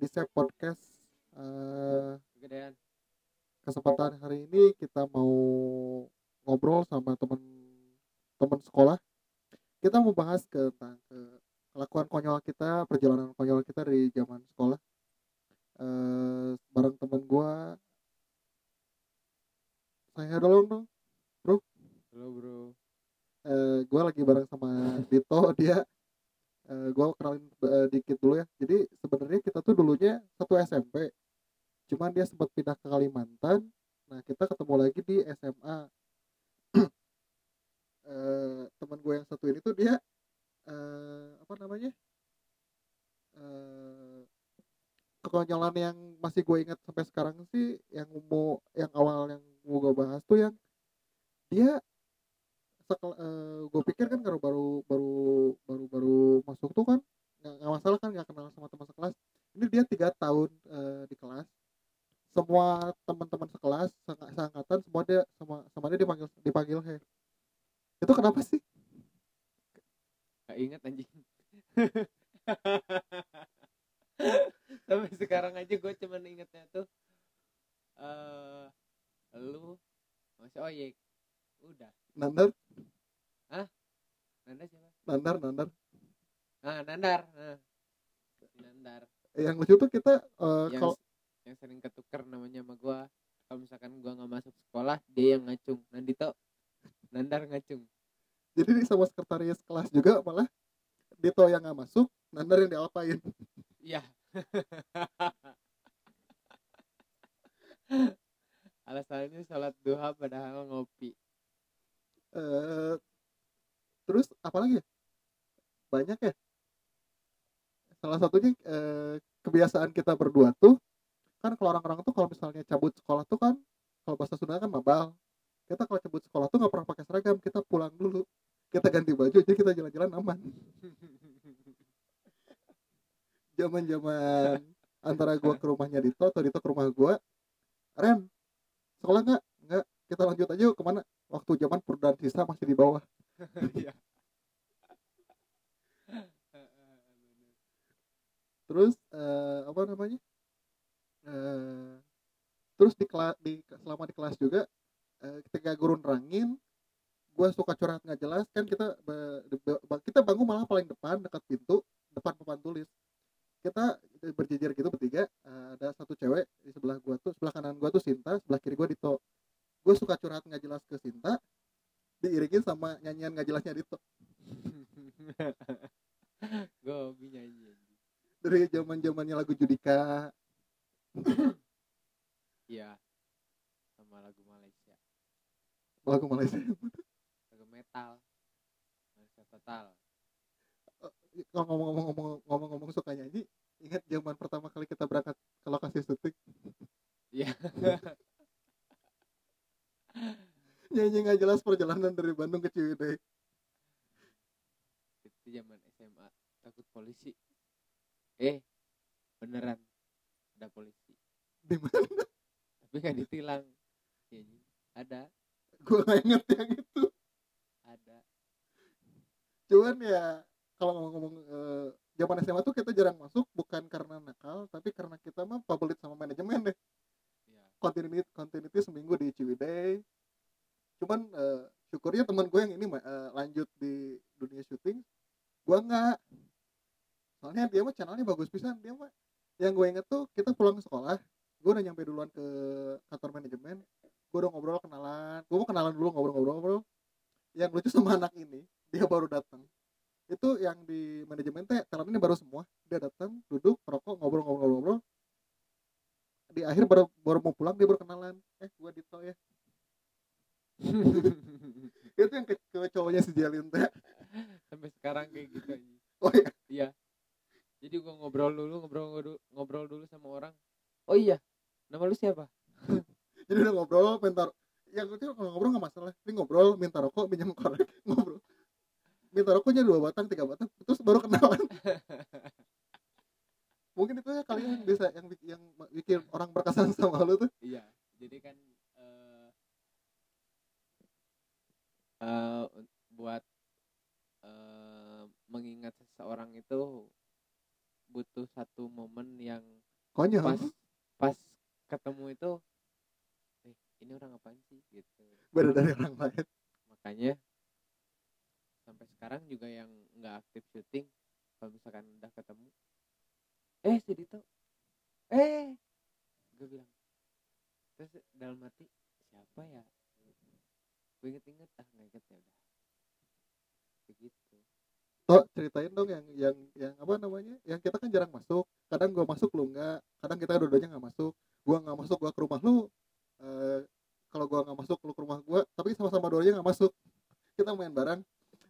Sep Podcast. Kegedean. kesempatan hari ini kita mau ngobrol sama teman-teman sekolah. Kita mau bahas ke tentang ke kelakuan konyol kita, perjalanan konyol kita dari zaman sekolah. Eh, bareng teman gua. Saya dong dong. Halo bro. Eh, gua lagi bareng sama Dito. Dia eh, gua kenalin eh, dikit dulu ya. Jadi sebenarnya kita tuh dulunya satu SMP. Cuman dia sempat pindah ke Kalimantan. Nah, kita ketemu lagi di SMA. eh teman gue yang satu ini tuh dia eh apa namanya? eh kekonyolan yang masih gue ingat sampai sekarang sih yang mau yang awal yang mau gue bahas tuh yang dia sekel, gue pikir kan kalau baru baru baru baru masuk tuh kan nggak masalah kan nggak kenal sama teman sekelas ini dia tiga tahun eh, di kelas semua teman-teman sekelas seangkatan semua dia sama sama dia dipanggil dipanggil he itu kenapa sih Gak inget anjing. Sampai sekarang aja gue cuman ingetnya tuh eh lu masih oyek. Udah. nandar Nanda siapa? nandar nandar Ah, Nandar. Nah. Si Nandar. yang lucu tuh kita eh, Yang kalau yang sering ketuker namanya sama gua. Kalau misalkan gua nggak masuk sekolah, dia yang ngacung. Nandito Nandar ngacung. jadi di sama sekretaris kelas juga malah Dito yang nggak masuk nandar yang diapain Iya. Alasannya sholat duha padahal ngopi. Eh terus apalagi ya? banyak ya? Salah satunya eh, kebiasaan kita berdua tuh kan kalau orang-orang tuh kalau misalnya cabut sekolah tuh kan kalau bahasa Sunda kan mabal. Kita kalau cabut sekolah tuh nggak pernah pakai seragam kita pulang dulu. Kita ganti baju jadi kita jalan-jalan aman. Zaman-zaman antara gua ke rumahnya Dito atau Dito ke rumah gua Ren sekolah nggak? Nggak. Kita lanjut aja yuk ke mana waktu zaman Purdan sisa masih di bawah. Iya. terus eh, apa namanya? Eh, terus di kelas di selama di kelas juga eh, ketika guru nerangin gue suka curhat nggak jelas kan kita kita bangun malah paling depan dekat pintu depan papan tulis. Kita berjejer gitu bertiga ada satu cewek di sebelah gua tuh sebelah kanan gua tuh Sinta sebelah kiri gua Dito gue suka curhat nggak jelas ke Sinta diiringin sama nyanyian nggak jelasnya Dito. Gue hobi nyanyi. Dari zaman zamannya lagu Judika. Iya. Sama lagu Malaysia. Lagu Malaysia. Lagu metal. Malaysia total. Kalau ngomong-ngomong ngomong-ngomong suka nyanyi ingat zaman pertama kali kita berangkat ke lokasi syuting iya nyanyi nggak jelas perjalanan dari Bandung ke Ciwidey. Itu zaman SMA takut polisi. Eh beneran ada polisi. Di mana? Tapi kan ditilang. Anjing. ada. Gue nggak inget yang itu. Ada. Cuman ya kalau ngomong-ngomong eh, zaman SMA tuh kita jarang masuk bukan karena nakal tapi karena kita mah favorit sama manajemen deh. Iya. Continuity continuity seminggu di Ciwidey cuman eh, syukurnya teman gue yang ini eh, lanjut di dunia syuting gue nggak. Soalnya dia mah channelnya bagus pisan dia mah yang gue inget tuh kita pulang sekolah gue udah nyampe duluan ke kantor manajemen gue udah ngobrol kenalan gue mau kenalan dulu ngobrol-ngobrol-ngobrol yang lucu sama anak ini dia baru datang itu yang di manajemen teh karena ini baru semua. Dia datang duduk merokok ngobrol-ngobrol-ngobrol di akhir baru baru mau pulang dia baru kenalan. Eh gue Dito ya itu yang ke, ke cowoknya si Jalin teh sampai sekarang kayak gitu aja oh iya? Iya. Jadi gua ngobrol dulu ngobrol ngobrol, ngobrol dulu sama orang. Oh iya. Nama lu siapa? Jadi udah ngobrol minta yang itu kalau ngobrol nggak masalah. Ini ngobrol minta rokok minjem korek ngobrol. Minta rokoknya dua batang tiga batang terus baru kenalan mungkin itu ya kalian yang bisa yang yang bikin orang berkesan sama lu tuh. Iya. Jadi kan eh eh, buat eh, mengingat seseorang itu butuh satu momen yang konyol. pas pas ketemu itu eh ini orang apaan sih? Gitu. Beda dari orang lain. Makanya sampai sekarang juga yang nggak aktif syuting kalau misalkan udah ketemu eh si Dito eh! Gue bilang terus dalam hati siapa ya gue inget-inget ah nggak inget ya udah. Begitu. Toh ceritain dong yang yang yang apa namanya yang kita kan jarang masuk. Kadang gua masuk lu nggak. Kadang kita dua-duanya nggak masuk. Gua nggak masuk gua ke rumah lu eh, kalau gua nggak masuk lu ke rumah gua. Tapi sama-sama dua-duanya nggak masuk. Kita main bareng.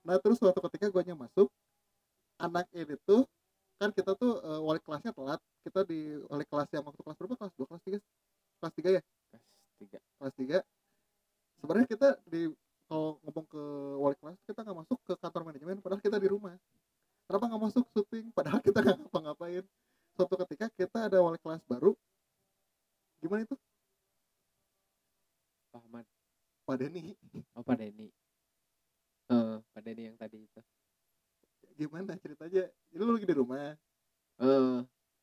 Nah terus suatu ketika guanya masuk anak ini tuh kan kita tuh eh, wali kelasnya telat. Kita di wali kelas yang waktu kelas berapa? Kelas dua kelas tiga? Kelas tiga ya? Kelas tiga. Kelas tiga sebenarnya kita di kalau ngomong ke wali kelas kita nggak masuk ke kantor manajemen padahal kita di rumah. Kenapa nggak masuk syuting? Padahal kita nggak ngapa-ngapain. Suatu ketika kita ada wali kelas baru. Gimana itu? Pak Ahmad. Pak Denny. Oh Pak Denny. Eh Pak Denny yang tadi itu. Gimana ceritanya? Jadi lu lagi di rumah? Eh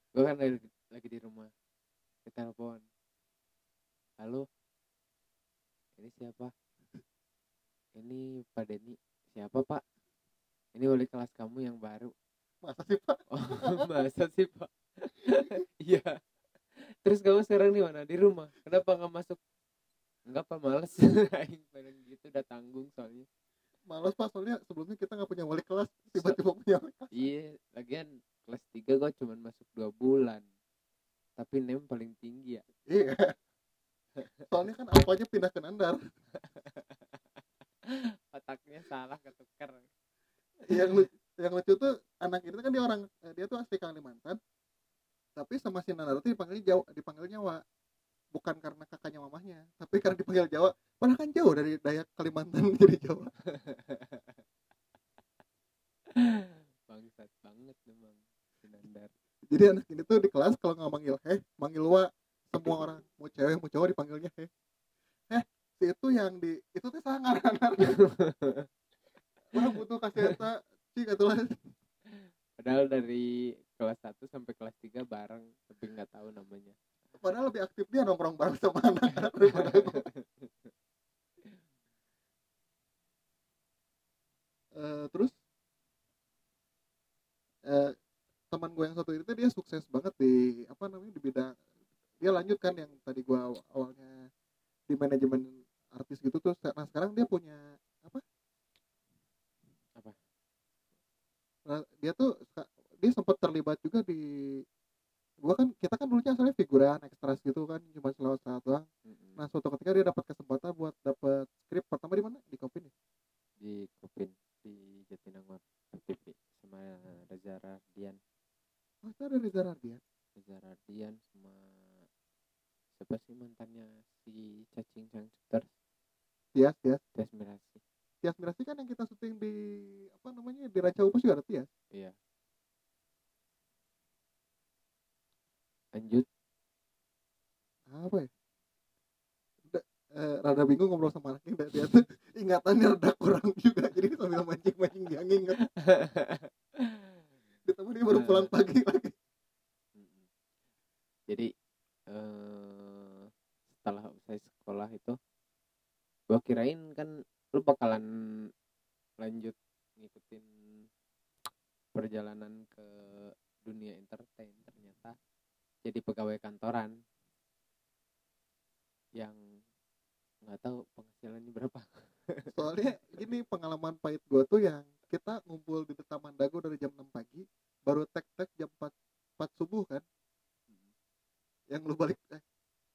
gue kan lagi, lagi di rumah. Ditelepon halo ini siapa? Ini Pak Denny. Siapa Pak? Ini wali kelas kamu yang baru. Masa sih pak? Oh masa sih Pak? Iya. Terus kamu sekarang di mana? Di rumah? Kenapa nggak masuk? Enggak Pak. Males. Aing pengen gitu udah tanggung soalnya. Malas pak. Soalnya sebelumnya kita nggak punya wali kelas tiba-tiba punya wali kelas. iya lagian kelas 3 gue cuma masuk dua bulan tapi nem paling tinggi ya iya soalnya kan apanya pindah ke Nandar otaknya salah ketukar yang lucu, yang lucu tuh anak ini kan dia orang eh, dia tuh asli Kalimantan tapi sama si Nandar tuh dipanggil Jawa dipanggil Jawa bukan karena kakaknya mamahnya tapi karena dipanggil Jawa. Padahal kan jauh dari Dayak Kalimantan jadi Jawa. Bangsat banget memang Sinandar jadi anak ini tuh di kelas kalau nggak manggil heh manggil wa. Semua orang mau cewek mau cowok dipanggilnya heh heh itu yang di itu tuh sangar anaknya orang butuh kasih eta sih katulah padahal dari kelas 1 sampai kelas 3 bareng tapi nggak tahu namanya padahal lebih aktif dia nongkrong bareng sama anak-anak daripada gua. Eh, terus eh, teman gue yang satu itu dia sukses banget di apa namanya di bidang dia lanjut kan yang tadi gue aw- awalnya di manajemen artis gitu tuh nah sekarang dia punya apa? Apa? Nah, dia tuh dia sempat terlibat juga di gua kan kita kan dulunya asalnya figuran ekstras gitu kan cuma selewat saat doang. Mm-mm. nah suatu ketika dia dapat kesempatan buat dapat skrip pertama di mana? Di Kopin ya? Di Kupin di Jatinangor FTV sama Reza Radian oh itu ada Reza Radian Reza Radian sama siapa sih mantannya si cacing cangcuter Tias Tias. Tias Mirasi Tias Mirasi kan yang kita syuting di apa namanya di Ranca Upas juga ada Tias? Iya. Lanjut. Apa ya? Udah, eh, rada bingung ngobrol sama anaknya dia, dia tuh ingatannya rada kurang juga jadi sambil mancing mancing dia nginget ditambah dia baru pulang pagi lagi. Mm-mm. jadi eh setelah usai sekolah itu gua kirain kan lu bakalan lanjut ngikutin perjalanan ke dunia entertain ternyata. Jadi pegawai kantoran. Yang nggak tahu penghasilannya berapa. Soalnya ini pengalaman pahit gua tuh yang kita ngumpul di Taman Dago dari jam 6 pagi baru tek tek jam 4 4 subuh kan. Yang lu balik eh,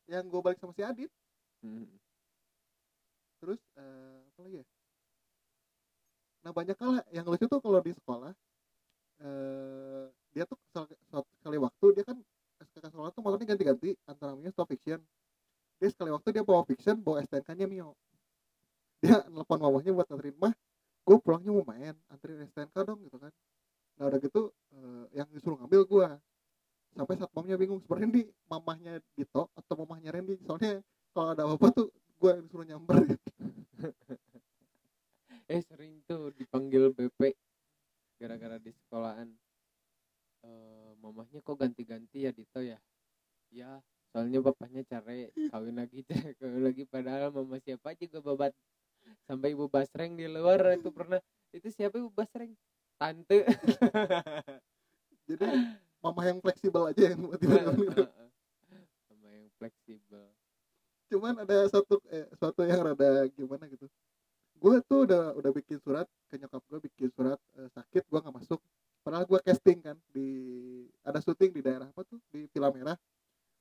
yang gua balik sama si Adit. Mm. Terus eh, apa lagi ya? Nah banyak kali yang lucu tuh kalau di sekolah eh dia tuh sekali waktu dia kan SKK sekolah tuh motornya ganti-ganti antara Mio stop fiction. Dia sekali waktu dia bawa fiction bawa STNK nya Mio. Dia nelfon mamahnya buat nganterin mah gue pulangnya mau main anterin STNK dong gitu kan. Nah udah gitu eh, yang disuruh ngambil gue sampai saat mamanya bingung sebenarnya di mamahnya Dito atau mamahnya Randy? Soalnya kalau ada apa-apa tuh gue yang disuruh nyamper eh sering tuh dipanggil BP gara-gara di sekolahan. Eh, mamahnya kok ganti-ganti ya Dito ya? Ya soalnya bapaknya cari kawin lagi cari kawin lagi. Padahal mama siapa juga babat. Sampai ibu basreng di luar itu pernah. Itu siapa ibu basreng? Tante. Jadi mama yang fleksibel aja yang tiba-tiba cuman ada satu eh, suatu yang rada gimana gitu. Gue tuh udah udah bikin surat ke nyokap gue bikin surat eh, sakit gue nggak masuk padahal gue casting kan di ada syuting di daerah apa tuh di Villa Merah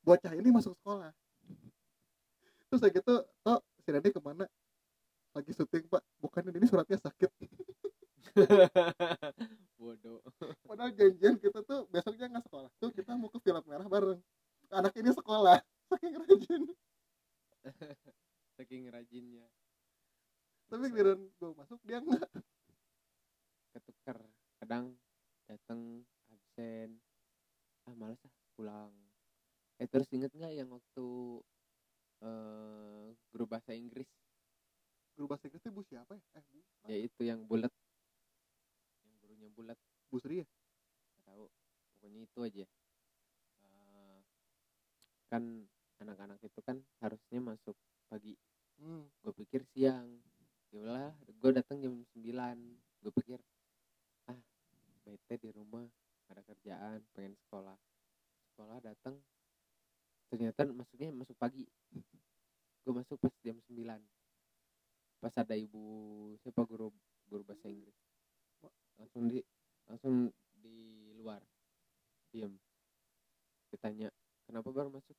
bocah ini masuk sekolah terus kayak gitu toh si Randy ke mana lagi syuting pak bukan ini suratnya sakit bodoh padahal janjian kita tuh besoknya nggak sekolah tuh kita mau ke Villa Merah bareng anak ini sekolah saking rajin saking rajinnya tapi giliran gue masuk dia nggak ketukar kadang datang absen ah males ah pulang eh terus inget nggak yang waktu eh guru bahasa Inggris guru bahasa Inggris itu bu siapa ya eh bu ya itu yang bulat yang gurunya bulat bu Sri ya nggak tahu pokoknya itu aja Eh, kan anak-anak itu kan harusnya masuk pagi hmm. gue pikir siang. Ya udahlah gue datang jam 9 gue pikir ah bete di rumah ada kerjaan pengen sekolah. Sekolah datang ternyata masuknya masuk pagi. Gue masuk pas jam 9 pas ada ibu siapa guru guru bahasa Inggris. Langsung di langsung di luar diam ditanya kenapa baru masuk?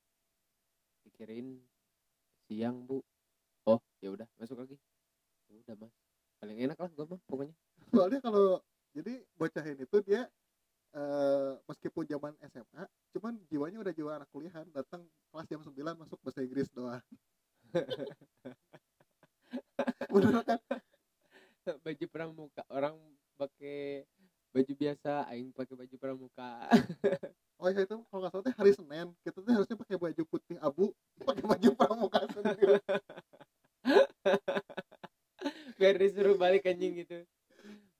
Dikirain siang bu. Oh ya udah masuk lagi. Ya udah mas. Paling enak lah gue mah pokoknya. Soalnya kalau jadi bocahin itu dia eh, meskipun zaman SMA cuman jiwanya udah jiwa anak kuliahan datang kelas jam 9 masuk bahasa Inggris doang. Bener kan? Baju pramuka orang pakai baju biasa aing pakai baju pramuka. Oh ya itu kalau nggak salah teh hari Senin. Kita tuh harusnya pakai baju putih abu pakai baju pramuka sendiri. Biar disuruh balik anjing gitu.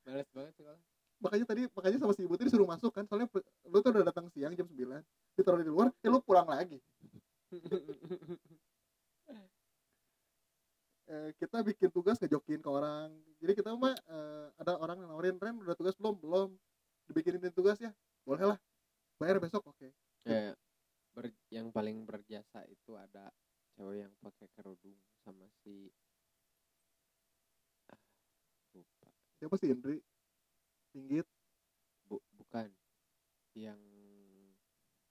Males banget sekolah makanya tadi makanya sama si ibu tuh disuruh masuk kan. Soalnya lu tuh udah datang siang jam 9 ditaruh di luar ya lu pulang lagi eh, kita bikin tugas ngejokin ke orang jadi kita mah eh, ada orang yang nawarin Ren udah tugas belum belum dibikinin tugas ya boleh lah bayar besok oke ya ber- yang paling berjasa itu ada cewek yang pakai kerudung sama si ah, lupa siapa sih Indri Pinggit Bu, bukan yang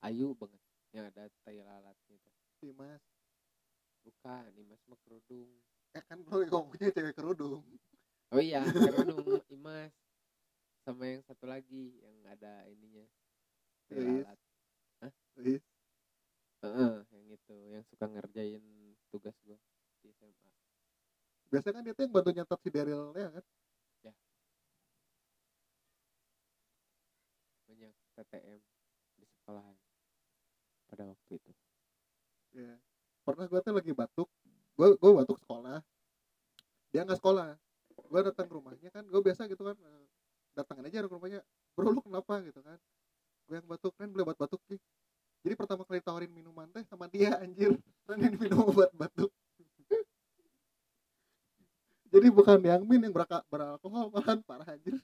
ayu banget yang ada tai lalatnya itu si Mas bukan Imas mah kerudung eh kan lu ngomongnya cewek kerudung oh iya kerudung Imas sama yang satu lagi yang ada ininya tai Iis. lalat Wih, Heeh, yang itu yang suka ngerjain tugas gua di SMA biasanya kan dia tuh yang bantu nyatet si Daryl ya. Kan banyak TTM di sekolahan pada waktu itu. Ya pernah gue tuh lagi batuk gue gue batuk sekolah. Dia nggak sekolah. Gue datang ke rumahnya kan gue biasa gitu kan eh, datangin aja ke rumahnya. Bro lu kenapa? gitu kan. Gue yang batuk kan boleh buat batuk sih? Jadi pertama kali tawarin minuman teh sama dia anjir. Kan ini minum obat batuk jadi bukan yang min yang beraka, beralkohol malahan parah anjir.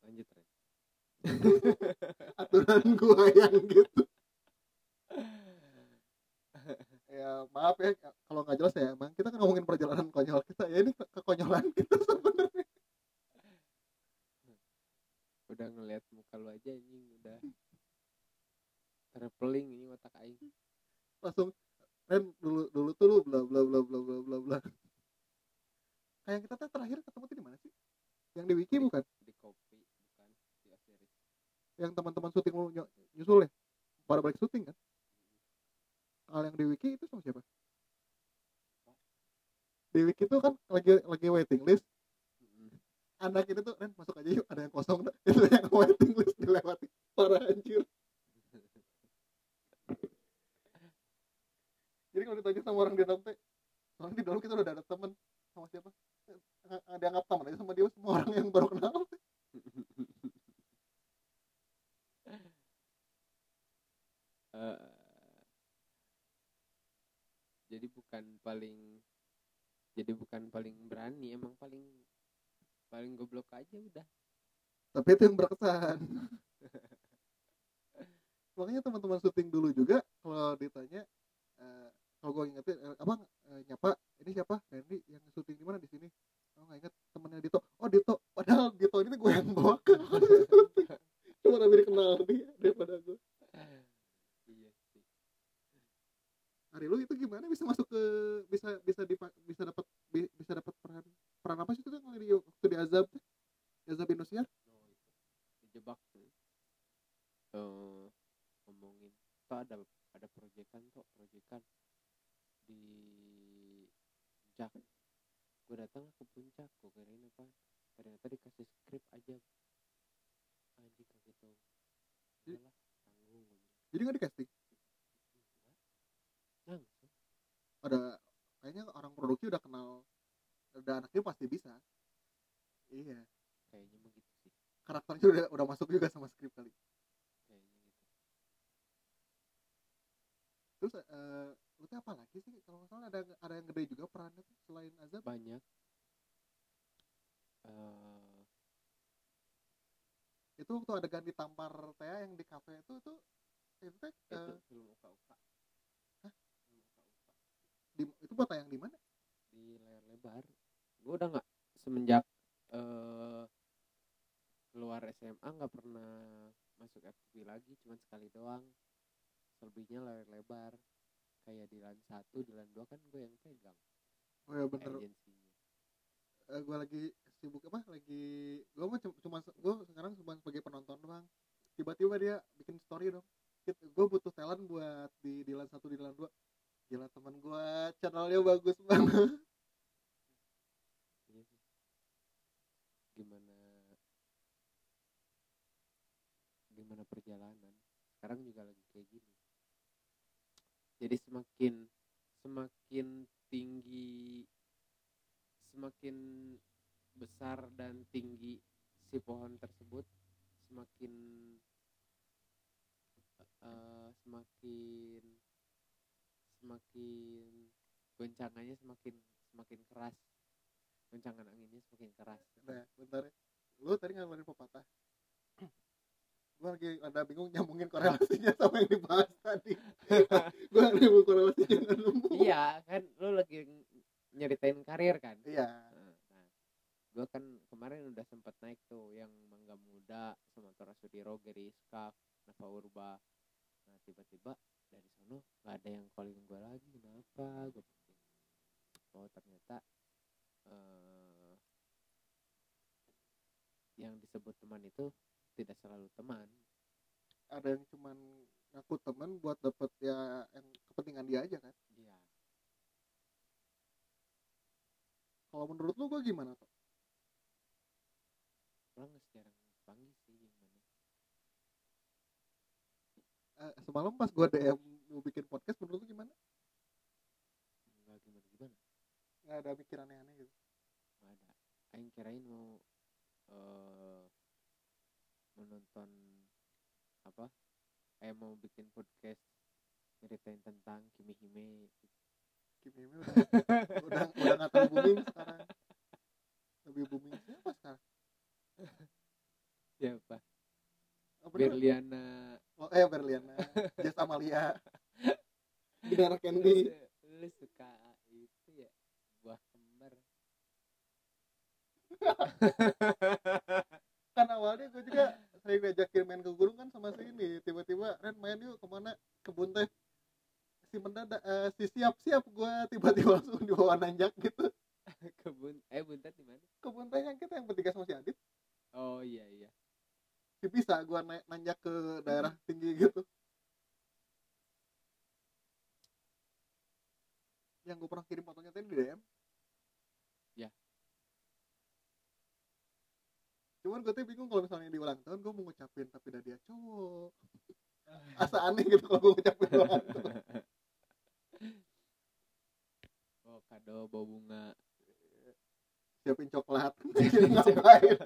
Lanjut Ren aturan gue yang gitu. Ya maaf ya kalau nggak jelas ya emang kita kan ngomongin perjalanan konyol kita. Ya ini ke- kekonyolan kita sebenarnya. Udah ngeliat muka lu aja anjing udah terpeling ini otak aing. Langsung Ren dulu dulu tuh lu bla bla bla bla bla bla bla. Kayak kita tuh terakhir ketemu tuh di mana sih? Yang di wiki bukan? di kopi bukan. Di Osiris yang teman-teman syuting lu ny- nyusul ya? Pada balik syuting kan? Kalau yang di wiki itu sama siapa? Di wiki tuh kan lagi lagi waiting list. Anak itu tuh Ren masuk aja yuk ada yang kosong dah." itu yang waiting list. dilewati parah anjir jadi kalau ditanya sama orang di dalam teh soalnya di dalam kita udah ada temen sama siapa Nggak- nggak dianggap teman aja sama dia semua orang yang baru kenal Eh, jadi bukan paling jadi bukan paling berani emang paling paling aja udah. Tapi itu yang berkesan. Makanya teman-teman syuting dulu juga kalau ditanya eh, kalau gue ingetin eh, abang eh, nyapa? Ini siapa? Randy yang syuting di mana di sini oh nggak inget temennya Dito oh Dito padahal Dito ini gue yang bawa ke cuma lebih kenal dia daripada gue iya sih hari lu itu gimana bisa masuk ke bisa bisa dipa- bisa dapat bi- bisa dapat peran peran apa sih itu kan kalau di waktu di azab tuh? di azab Indosiar oh itu dijebak tuh eh ngomongin tuh ada ada proyekan tuh proyekan di puncak gue datang ke puncak gue kirain apa ternyata dikasih skrip aja. Anjing kaget dong. Yalah, tanggung jadi nggak di casting langsung. Ada kayaknya orang produksi udah kenal udah anaknya pasti bisa. Iya. Kayaknya begitu sih. Karakternya udah udah masuk juga sama skrip kali. Kayaknya gitu. Terus eh lu apa lagi sih? Kalau nggak salah ada ada yang gede juga perannya tuh selain azab? Banyak eh itu waktu adegan ditampar Tea yang di kafe itu itu itu teh itu eh, film uka uka Hah? film uka uka di, itu buat tayang di mana? Di layar lebar. Gue udah nggak? Semenjak eh keluar SMA nggak pernah masuk FTV lagi cuman sekali doang. Selebihnya layar lebar. Kayak di lan satu di lan dua kan gue yang pegang. Oh ya bener agensinya gue lagi sibuk apa lagi gue mah cu- cuma gue sekarang cuma sebagai penonton doang. Tiba-tiba dia bikin story dong. Gue butuh talent buat di di satu di lan dua. Gila teman gue channelnya bagus banget. Iya gimana? Gimana perjalanan? Sekarang juga lagi kayak gini. Jadi semakin semakin tinggi semakin besar dan tinggi si pohon tersebut semakin eh, semakin semakin goncangannya semakin semakin keras. Goncangan anginnya semakin keras. Nah bentar ya. lu tadi ngeluarin pepatah. Gue lagi ada bingung nyambungin korelasinya sama yang dibahas tadi. Gue nemu korelasinya nggak nemu iya kan lu lagi nyeritain karir kan? Iya. Nah, nah gue kan kemarin udah sempet naik tuh yang mangga muda sama Tora Sudiro Gary Iskak Nava Urba. Nah tiba-tiba dari sono nggak ada yang calling gue lagi kenapa? Gue pikir oh ternyata eh, yang disebut teman itu tidak selalu teman. Ada yang cuman ngaku temen buat dapet ya yang kepentingan dia aja kan dia kalau menurut lu gue gimana tuh orang jarang panggil sih yang mana. Eh, semalam pas gue DM mau bikin podcast menurut lu gimana? Nggak gimana gimana? Nggak ada mikir aneh-aneh gitu. Nggak ada. Aing kirain mau eh menonton apa? Eh mau bikin podcast ceritain tentang Kimi Hime Kimi Hime udah udah udah nggak terlalu booming sekarang. Lebih booming siapa sekarang? Siapa? Apa dia? Berliana. Oh, eh Berliana. Jess Amalia. Bidara lu, Candy. su- lu suka itu ya? Buah kembar. Kan awalnya gue juga sering ngajakin main ke gunung kan sama si ini. Tiba-tiba Ren main yuk ke mana? Kebun teh si mendadak eh, si siap-siap gue tiba-tiba langsung dibawa nanjak gitu. Kebun eh buntat di mana? Kebun teh yang kita yang bertiga sama si Adit. Oh iya iya. Si bisa gue naik nanjak ke daerah tinggi gitu. Yang gue pernah kirim fotonya tadi di DM Ya. cuman gue tuh bingung kalau misalnya di ulang tahun gue mau ngucapin tapi dah dia cowok asa aneh gitu kalau gue ngucapin ulang tahun kado bawa bunga. Siapin coklat. Jadi ngapain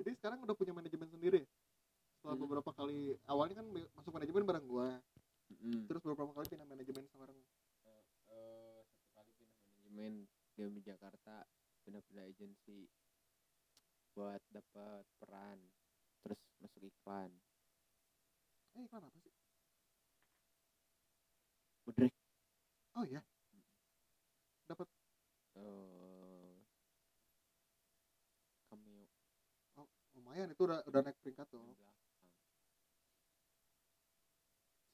jadi sekarang udah punya manajemen sendiri? Setelah Hmm. beberapa kali awalnya kan masuk manajemen bareng gua. Mm. terus beberapa kali pindah manajemen sama bareng Eh, satu kali pindah manajemen di Jakarta pindah-pindah agensi buat dapat peran terus masuk iklan. Eh iklan apa sih? Budrek oh iya. Dapat eh cameo. Lumayan. Itu udah udah naik peringkat tuh.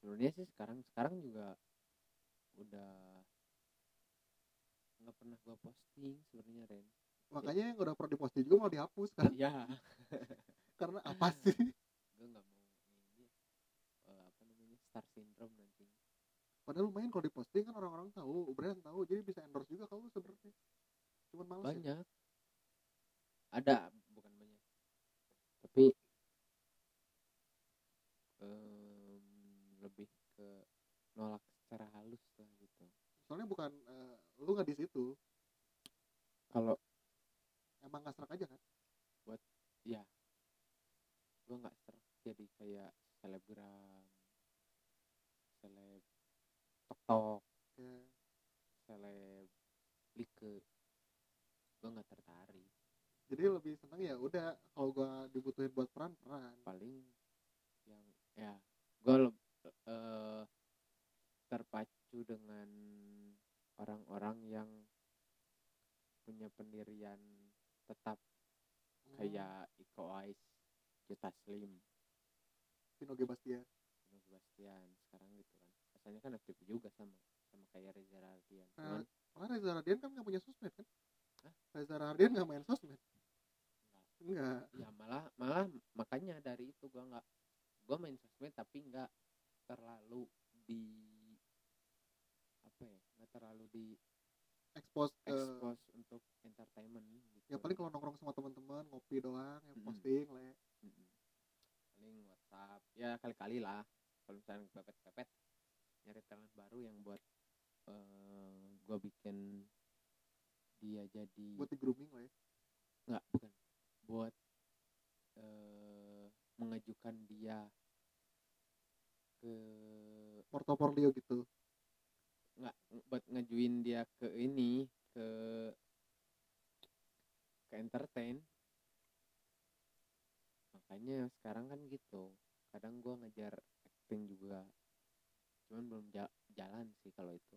Sebenarnya sih sekarang sekarang juga udah nggak pernah gua posting sebenarnya Ren. Makanya yang udah pernah diposting juga mau dihapus kan? Ya karena apa sih? gue nggak mau ini eh, apa namanya star syndrome nanti padahal lumayan kalau diposting kan orang-orang tahu brand tahu jadi bisa endorse juga kalau sebenarnya. Cuman males ya. banyak. Ada bukan banyak. Tapi em, lebih ke nolak secara halus lah gitu. Soalnya bukan eh, lu nggak di situ. Kalau emang nggak serak aja kan? Ya gue nggak serak jadi kayak selebgram seleb tok ya. seleb like. Gue nggak tertarik. Jadi lebih seneng ya udah kalau gua dibutuhin buat peran peran paling yang ya gue eh, terpacu dengan orang-orang yang punya pendirian tetap Hmm, kayak Iko Uwais, Juta Slim, Vino G. Bastian Vino sekarang gitu kan. Rasanya kan aktif juga sama sama kayak Reza Radian. Nah, Cuman Reza Radian kan nggak punya sosmed kan Hah? Reza Radian nggak main sosmed enggak ya malah malah makanya dari itu gua nggak gua main sosmed tapi nggak terlalu di apa ya nggak terlalu di expose ke expose untuk entertainment. Ya paling kalau nongkrong sama teman-teman ngopi doang yang posting le. Mm-mm. paling WhatsApp ya kali-kali lah. Kalau misalnya kepepet-kepet nyari talent baru yang buat eh gua bikin dia jadi buat di grooming lah ya nggak bukan. Buat eh mengajukan dia ke portofolio gitu. Nggak buat ngajuin dia ke ini ke ke entertain. Makanya sekarang kan gitu kadang gua ngejar acting juga. Cuman belum ja- jalan sih kalau itu.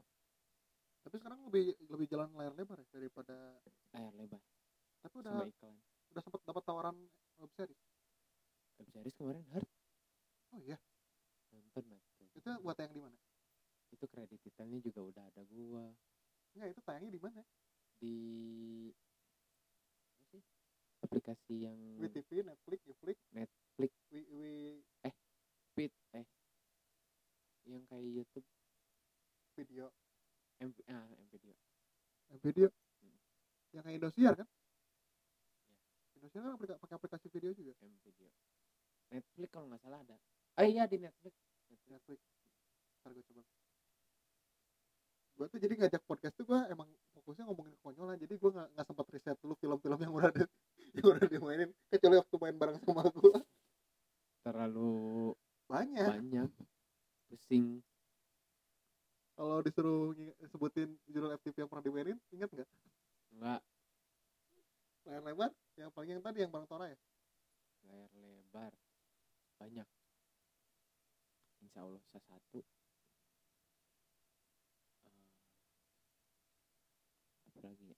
Tapi sekarang lebih lebih jalan layar lebar ya daripada layar lebar. Tapi udah sama iklan. udah sempat dapat tawaran web series? Web series kemarin hard oh iya? Nonton tuh itu. Buat tayang di mana? Itu kredit juga udah ada gua. Enggak itu tayangnya di mana? Di aplikasi yang WTV Netflix Netflix. Netflix. Wi wi Speed eh. Yang kayak YouTube. Video. M ah M video. Eh, video? Hmm. yang kayak Indosiar kan? Iya. Indosiar kan aplika- pakai aplikasi video juga? M video. Netflix kalau nggak salah ada. Ah iya di Netflix. Netflix. Netflix. Ntar gue coba. Gue tuh jadi ngajak podcast tuh gue emang fokusnya ngomongin kekonyolan. Jadi gue nggak nggak sempat riset dulu film-film yang udah ada yang udah dimainin. Kecuali waktu main bareng sama gue terlalu banyak. banyak. Pusing. Kalau disuruh sebutin judul FTV yang pernah dimainin ingat nggak? Nggak. Layar lebar yang paling yang tadi yang bareng Tora ya? Layar lebar. Banyak. Insya Allah satu Eh, apa lagi ya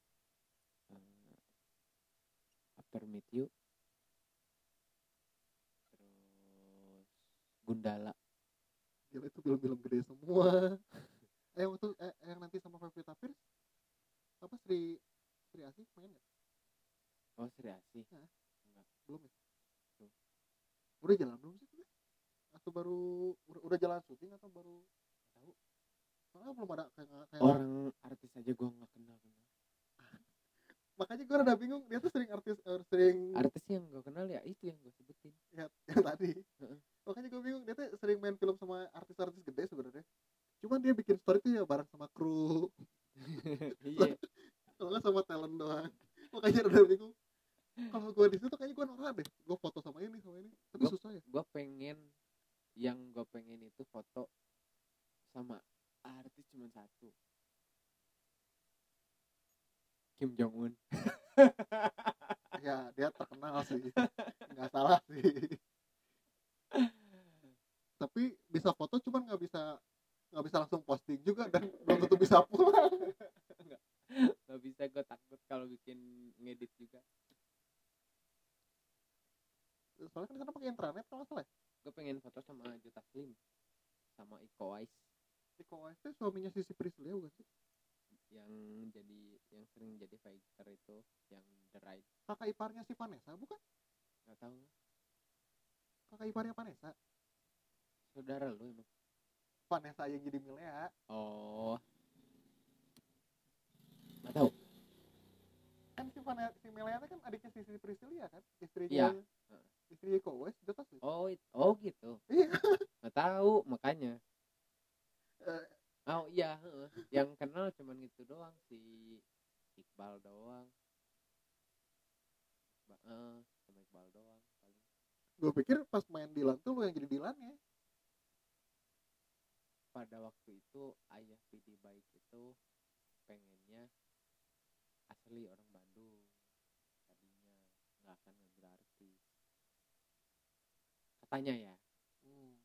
Eh, Meet You terus Gundala. Gila itu film-film gede semua. Eh waktu eh, yang nanti sama Pevita Pierce? Apa Sri Sri Asih main nggak? Oh Sri Asih. Belum ya? Belum. udah jalan belum sih tuh? atau baru udah, udah jalan syuting atau baru tahu? Soalnya belum ada kayak kayak orang artis aja gua nggak kenal kenal makanya gue rada bingung dia tuh sering artis eh, sering artis yang gua kenal ya itu yang gua sebutin. Ya, yang tadi. Makanya gue bingung dia tuh sering main film sama artis-artis gede sebenarnya. Cuman dia bikin story tuh ya bareng sama kru. Iya. Kalau nggak sama talent doang. Makanya udah bingung. Kalau gue di situ kayaknya gue norak deh. Gue foto sama ini sama ini. Tapi Gua- susah ya. gue pengen yang gue pengen itu foto sama artis cuma satu Kim Jong Un ya dia terkenal sih. Nggak salah sih. Tapi bisa foto cuman nggak bisa nggak bisa langsung posting juga dan belum tentu bisa pulang. Nggak bisa gue takut kalau bikin ngedit juga. Soalnya kan karena pakai internet kalau salah ya. gue pengen foto sama Jota Slim sama Iko Uwais Iko Uwais itu suaminya Sisi Priscilla bukan sih yang jadi yang sering jadi fighter itu yang The Ride kakak iparnya si Vanessa bukan? Nggak tahu. Kakak iparnya Vanessa? Saudara lu emang. Vanessa yang jadi Milea. Oh. Nggak tahu. Kan si Vanessa si Milea kan adiknya Sisi Priscilla kan? Istrinya Iya. istri Iko Uwais Jota Slim oh it- oh gitu. Iya. nggak tahu makanya. Eh, oh iya yang kenal cuman gitu doang si Iqbal doang. Ba- eh, sama Iqbal doang paling. Gue pikir pas main Dilan tuh lu yang jadi Dilannya pada waktu itu ayah PD baik itu pengennya asli orang Bandung. Tadinya nggak akan ngambil artis katanya ya hmm.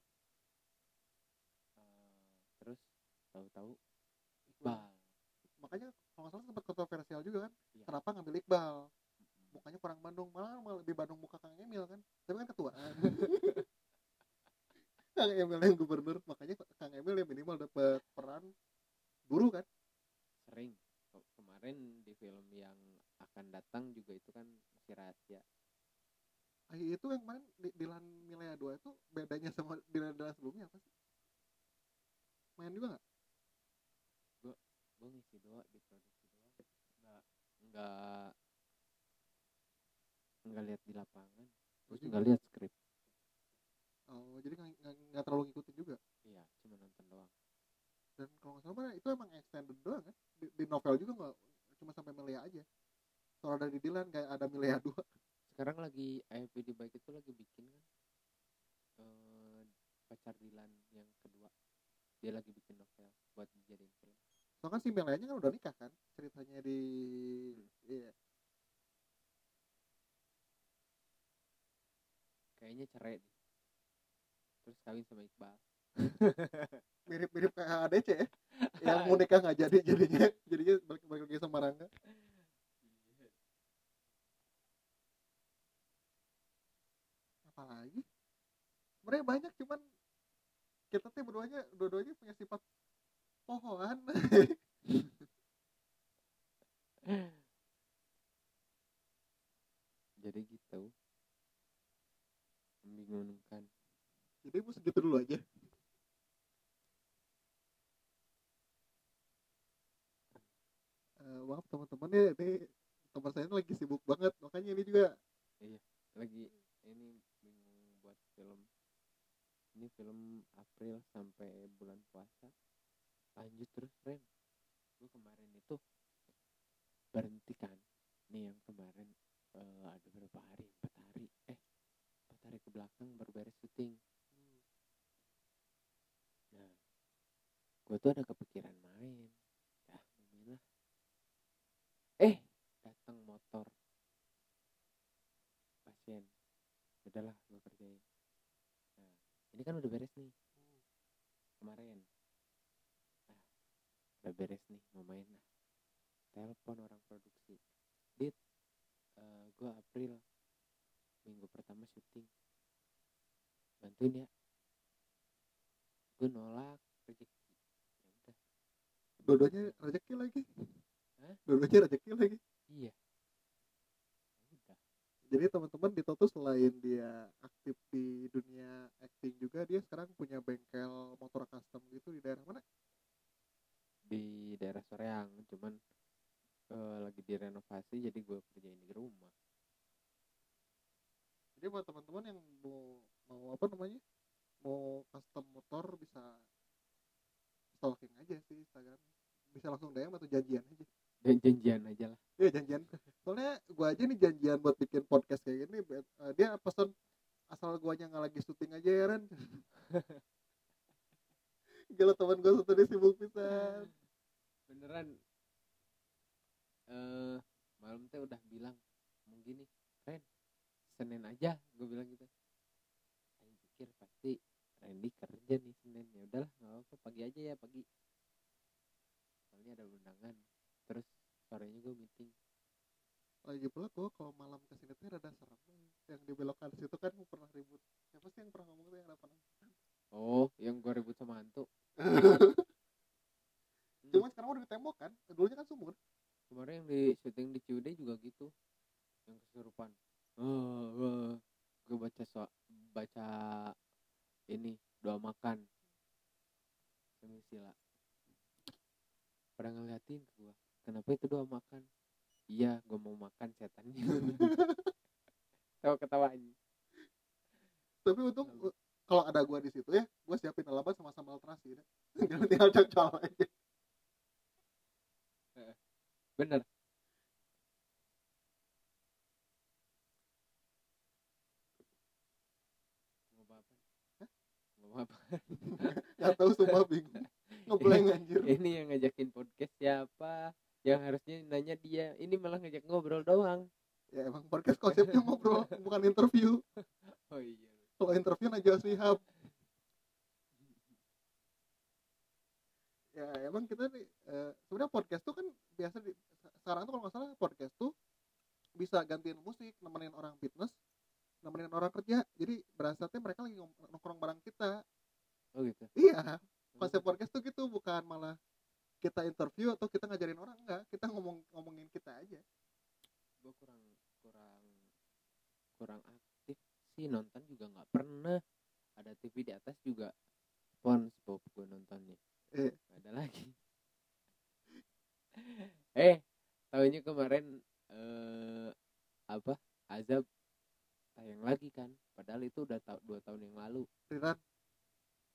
Eh, terus tahu-tahu Iqbal. Makanya kalau nggak salah sempat kontroversial juga kan Iya. kenapa ngambil Iqbal? Mukanya kurang Bandung malah, malah lebih Bandung muka Kang Emil kan. Tapi kan ketuaan Kang Emil yang gubernur makanya Kang Emil yang minimal dapat peran guru kan. Sering. Ke- kemarin di film yang akan datang juga itu kan masih rahasia. Ah, itu yang kemarin di Dilan Milea 2 itu bedanya sama Dilan Dilan sebelumnya apa sih? Main juga nggak gue ngisi doa di produksi doang. Nggak nggak nggak lihat di lapangan. Terus Jadi- nggak lihat skrip. Oh jadi nggak- terlalu ngikutin juga? Iya cuma nonton doang. Dan kalau nggak salah itu emang extended doang kan? Di, di novel juga nggak cuma sampai Milea aja. Soalnya dari Dilan kayak ada Milea 2 sekarang lagi AFP di baik itu lagi bikin kan? Eh, pacar Dilan yang kedua. Dia lagi bikin novel buat dijadiin film soalnya kan si Milea-nya kan udah nikah kan ceritanya di iya. Kayaknya cerai deh. Terus kawin sama Iqbal. Mirip-mirip kayak ADC ya. Yang mau nikah nggak jadi jadinya jadinya balik balik lagi sama Rangga. Apalagi? Sebenarnya banyak cuman kita tuh berduanya dua-duanya punya sifat pohoan jadi gitu. Membingungkan. Jadi mau segitu dulu aja. Eh, maaf teman-teman ya ini teman saya lagi sibuk banget makanya ini juga. Lagi ini bingung buat film. Ini film April sampai bulan puasa lanjut terus Ren gue kemarin itu berhenti kan nih yang kemarin eh, ada berapa hari empat hari eh empat hari ke belakang baru beres syuting nah tuh ada kepikiran main. Lah. Eh datang motor. Pasien. Udahlah gue kerjain. Nah ini kan udah beres nih. Kemarin. Nah udah beres nih mau main telepon orang produksi. Dit gue April. Minggu pertama syuting. Bantuin ya gue nolak rezeki ya udah dua-duanya rezeki lagi. Hah? dua-duanya rezeki lagi. Iya. Ya jadi teman-teman di Toto selain dia aktif di dunia acting juga dia sekarang punya bengkel motor custom gitu di daerah mana? Di daerah Soreang cuman eh, lagi direnovasi jadi gue kerjain di rumah. Jadi buat teman-teman yang mau mau apa namanya? Mau custom motor bisa stalking aja sih Instagram bisa langsung DM atau janjian aja? Dan janjian aja lah. Iya janjian. Soalnya gua aja nih janjian buat bikin podcast kayak gini eh, dia pesan asal guanya nggak lagi syuting aja ya Ren. Gila teman gua satu sibuk pisan beneran. Eh malam teh udah bilang mau gini Ren Senin aja gue bilang gitu. Aing pikir pasti Randy kerja nih Senin. Ya udahlah nggak apa pagi aja ya pagi soalnya ada undangan. Terus sorenya gue meeting. Lagi pula gua kalau malam ke sini tuh rada serem. Yang di belokan situ kan pernah ribut. Siapa sih yang pernah ngomong tuh yang ada pernah oh yang gue ribut sama hantu. Cuman sekarang udah ditembok kan? Dulunya kan sumur. Kemarin yang di syuting di Ciwidey juga gitu. Yang kesurupan. Oh, gue baca so baca ini doa makan. Sila pada ngeliatin ke gua kenapa itu doa makan? Iya gue mau makan setannya tahu ketawa aja tapi untung uh, kalau ada gua di situ ya gua siapin lalapan sama sambal terasi ya. jangan tinggal cocok aja. Bener. Nggak tahu semua bingung ngeblank anjir. ini yang ngajakin podcast siapa? Yang harusnya nanya dia. Ini malah ngajak ngobrol doang. Ya emang podcast konsepnya ngobrol bukan interview. Oh iya. Kalau interview aja Shihab. Ya emang kita nih eh, sebenarnya podcast tuh kan biasa di, sekarang tuh kalau nggak salah podcast tuh bisa gantiin musik nemenin orang fitness nemenin orang kerja. Jadi berasanya mereka lagi nongkrong bareng kita. Oh gitu. Iya konsep podcast tuh gitu bukan malah kita interview atau kita ngajarin orang enggak. Kita ngomong ngomongin kita aja. Gue kurang kurang kurang aktif sih nonton juga nggak pernah. Ada TV di atas juga SpongeBob gue nontonnya. Eh. Nggak ada lagi. Eh tahunya kemarin eh apa azab tayang lagi kan? Padahal itu udah ta- dua tahun yang lalu. Riran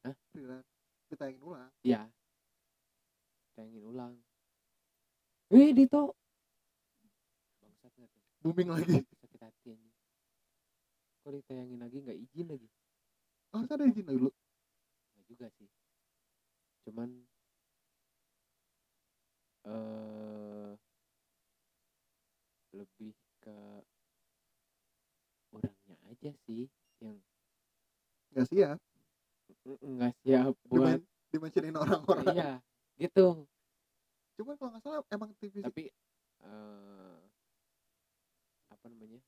Hah? Riran ditayangin ulang. Ya tayangin ulang. Wih Dito. Bangsat nggak booming lagi sakit hati anjing. Kok ditayangin lagi? Nggak izin lagi. Oh saya ada izin dulu nggak juga sih. Cuman eh lebih ke orangnya aja sih yang nggak siap. Nggak siap buat Dimen- dimensionin orang-orang. Iya gitu. Cuman kalau nggak salah emang TV tapi eh apa namanya?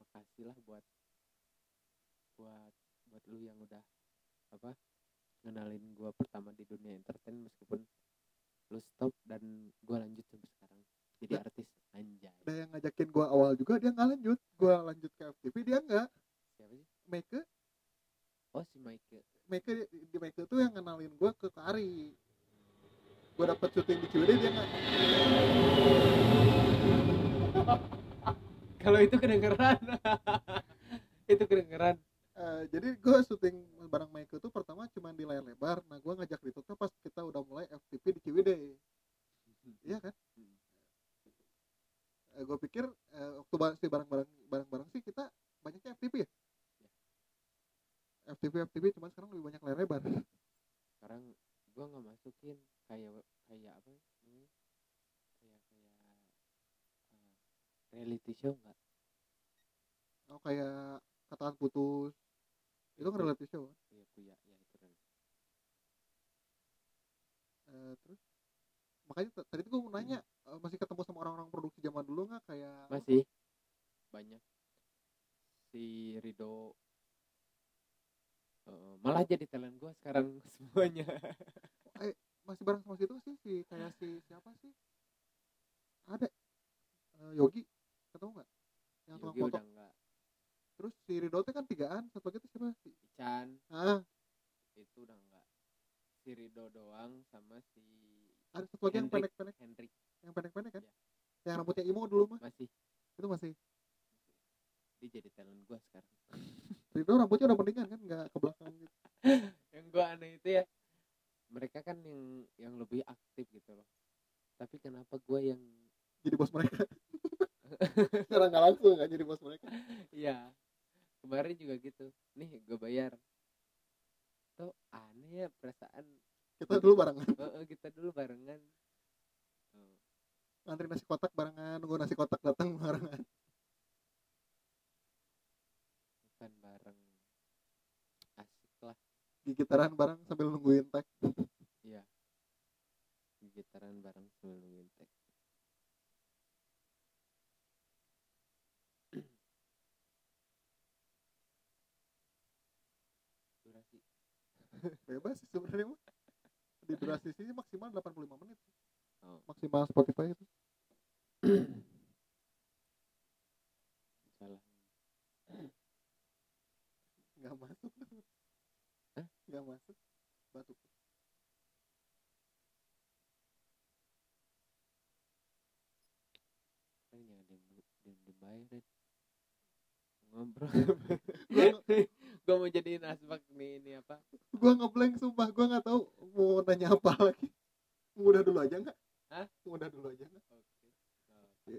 Makasih lah buat buat buat lu yang udah apa ngenalin gua pertama di dunia entertain meskipun lu stop dan gua lanjut sampai sekarang jadi Ya. artis anjay. ada yang ngajakin gua awal juga dia nggak lanjut. Gua lanjut ke FTV dia nggak. Siapa sih? Make oh si Mike Make di, Make tuh yang kenalin gua ke Kari gua dapet syuting di Ciwidey dia nggak? Kalau itu kedengeran. Itu kedengeran. Eh, jadi gua syuting bareng Make tuh pertama cuma di layar lebar. Nah gua ngajak di tuh pas kita udah mulai FTV di Ciwidey. Iya kan? Hmm. Eh, gua pikir eh, waktu si bareng-bareng bareng-bareng sih kita banyaknya FTV ya FTV FTV cuman sekarang lebih banyak layar lebar. Sekarang gua nggak masukin kayak kayak apa namanya? Kayak kayak eh, reality show nggak? Oh kayak katakan putus. Itu kan reality show kan? Iya, kuya ya itu kan. Eh, terus? Makanya tadi tuh gue mau nanya eh, masih ketemu sama orang-orang produksi zaman dulu nggak? Kayak Masih. Banyak. Si Rido eh, malah jadi talent gua sekarang semuanya. masih bareng sama situ sih? Si kayak si siapa sih? Ada. Eh, Yogi. Ketemu nggak? Yang tukang Yogi foto. udah enggak. terus si Rido kan tigaan satu lagi tuh siapa? Si Ican. Ah. Itu udah enggak. Si Rido doang sama si ada satu lagi yang pendek-pendek. Hendrik. Yang pendek-pendek kan? Iya. yang rambutnya imo dulu mah. Masih. Itu masih. Dia jadi talent gua sekarang. Rido rambutnya udah mendingan kan nggak ke belakang gitu yang gua aneh itu ya mereka kan yang yang lebih aktif gitu loh tapi kenapa gua yang jadi bos mereka secara nggak langsung nggak jadi bos mereka Iya. Kemarin juga gitu. Nih, gue bayar. Tuh aneh ya perasaan. kita dulu barengan Heeh, kita dulu barengan. Ngantri nasi kotak barengan nunggu nasi kotak datang barengan bukan bareng. Asik lah. Gigitaran bareng sambil nungguin tag Iya. Gitaran bareng sambil nungguin teh. Durasi. bebas sih sebenarnya di durasi sih maksimal 85 menit Oh. maksimal Spotify itu Salah. nggak masuk? Nggak masuk batuk Ini jangan diem diem. Ngobrol. Gua- gue mau jadiin asbak nih ini apa? gua ngeblank sumpah gua nggak tahu mau nanya apa lagi udah dulu aja nggak Hah? udah dulu aja nggak Oke.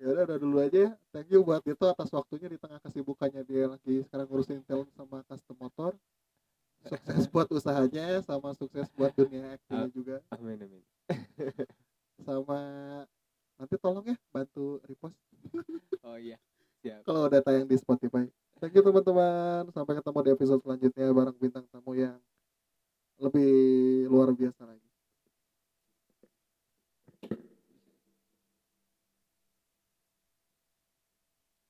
ya udah udah dulu aja ya thank you buat itu atas waktunya di tengah kesibukannya dia lagi sekarang ngurusin talent sama custom motor sukses buat usahanya sama sukses buat dunia aktingnya juga Amin amin. sama nanti tolong ya bantu repost Oh iya. Siap. kalau udah tayang di Spotify thank you teman-teman sampai ketemu di episode selanjutnya bareng bintang tamu yang lebih luar biasa lagi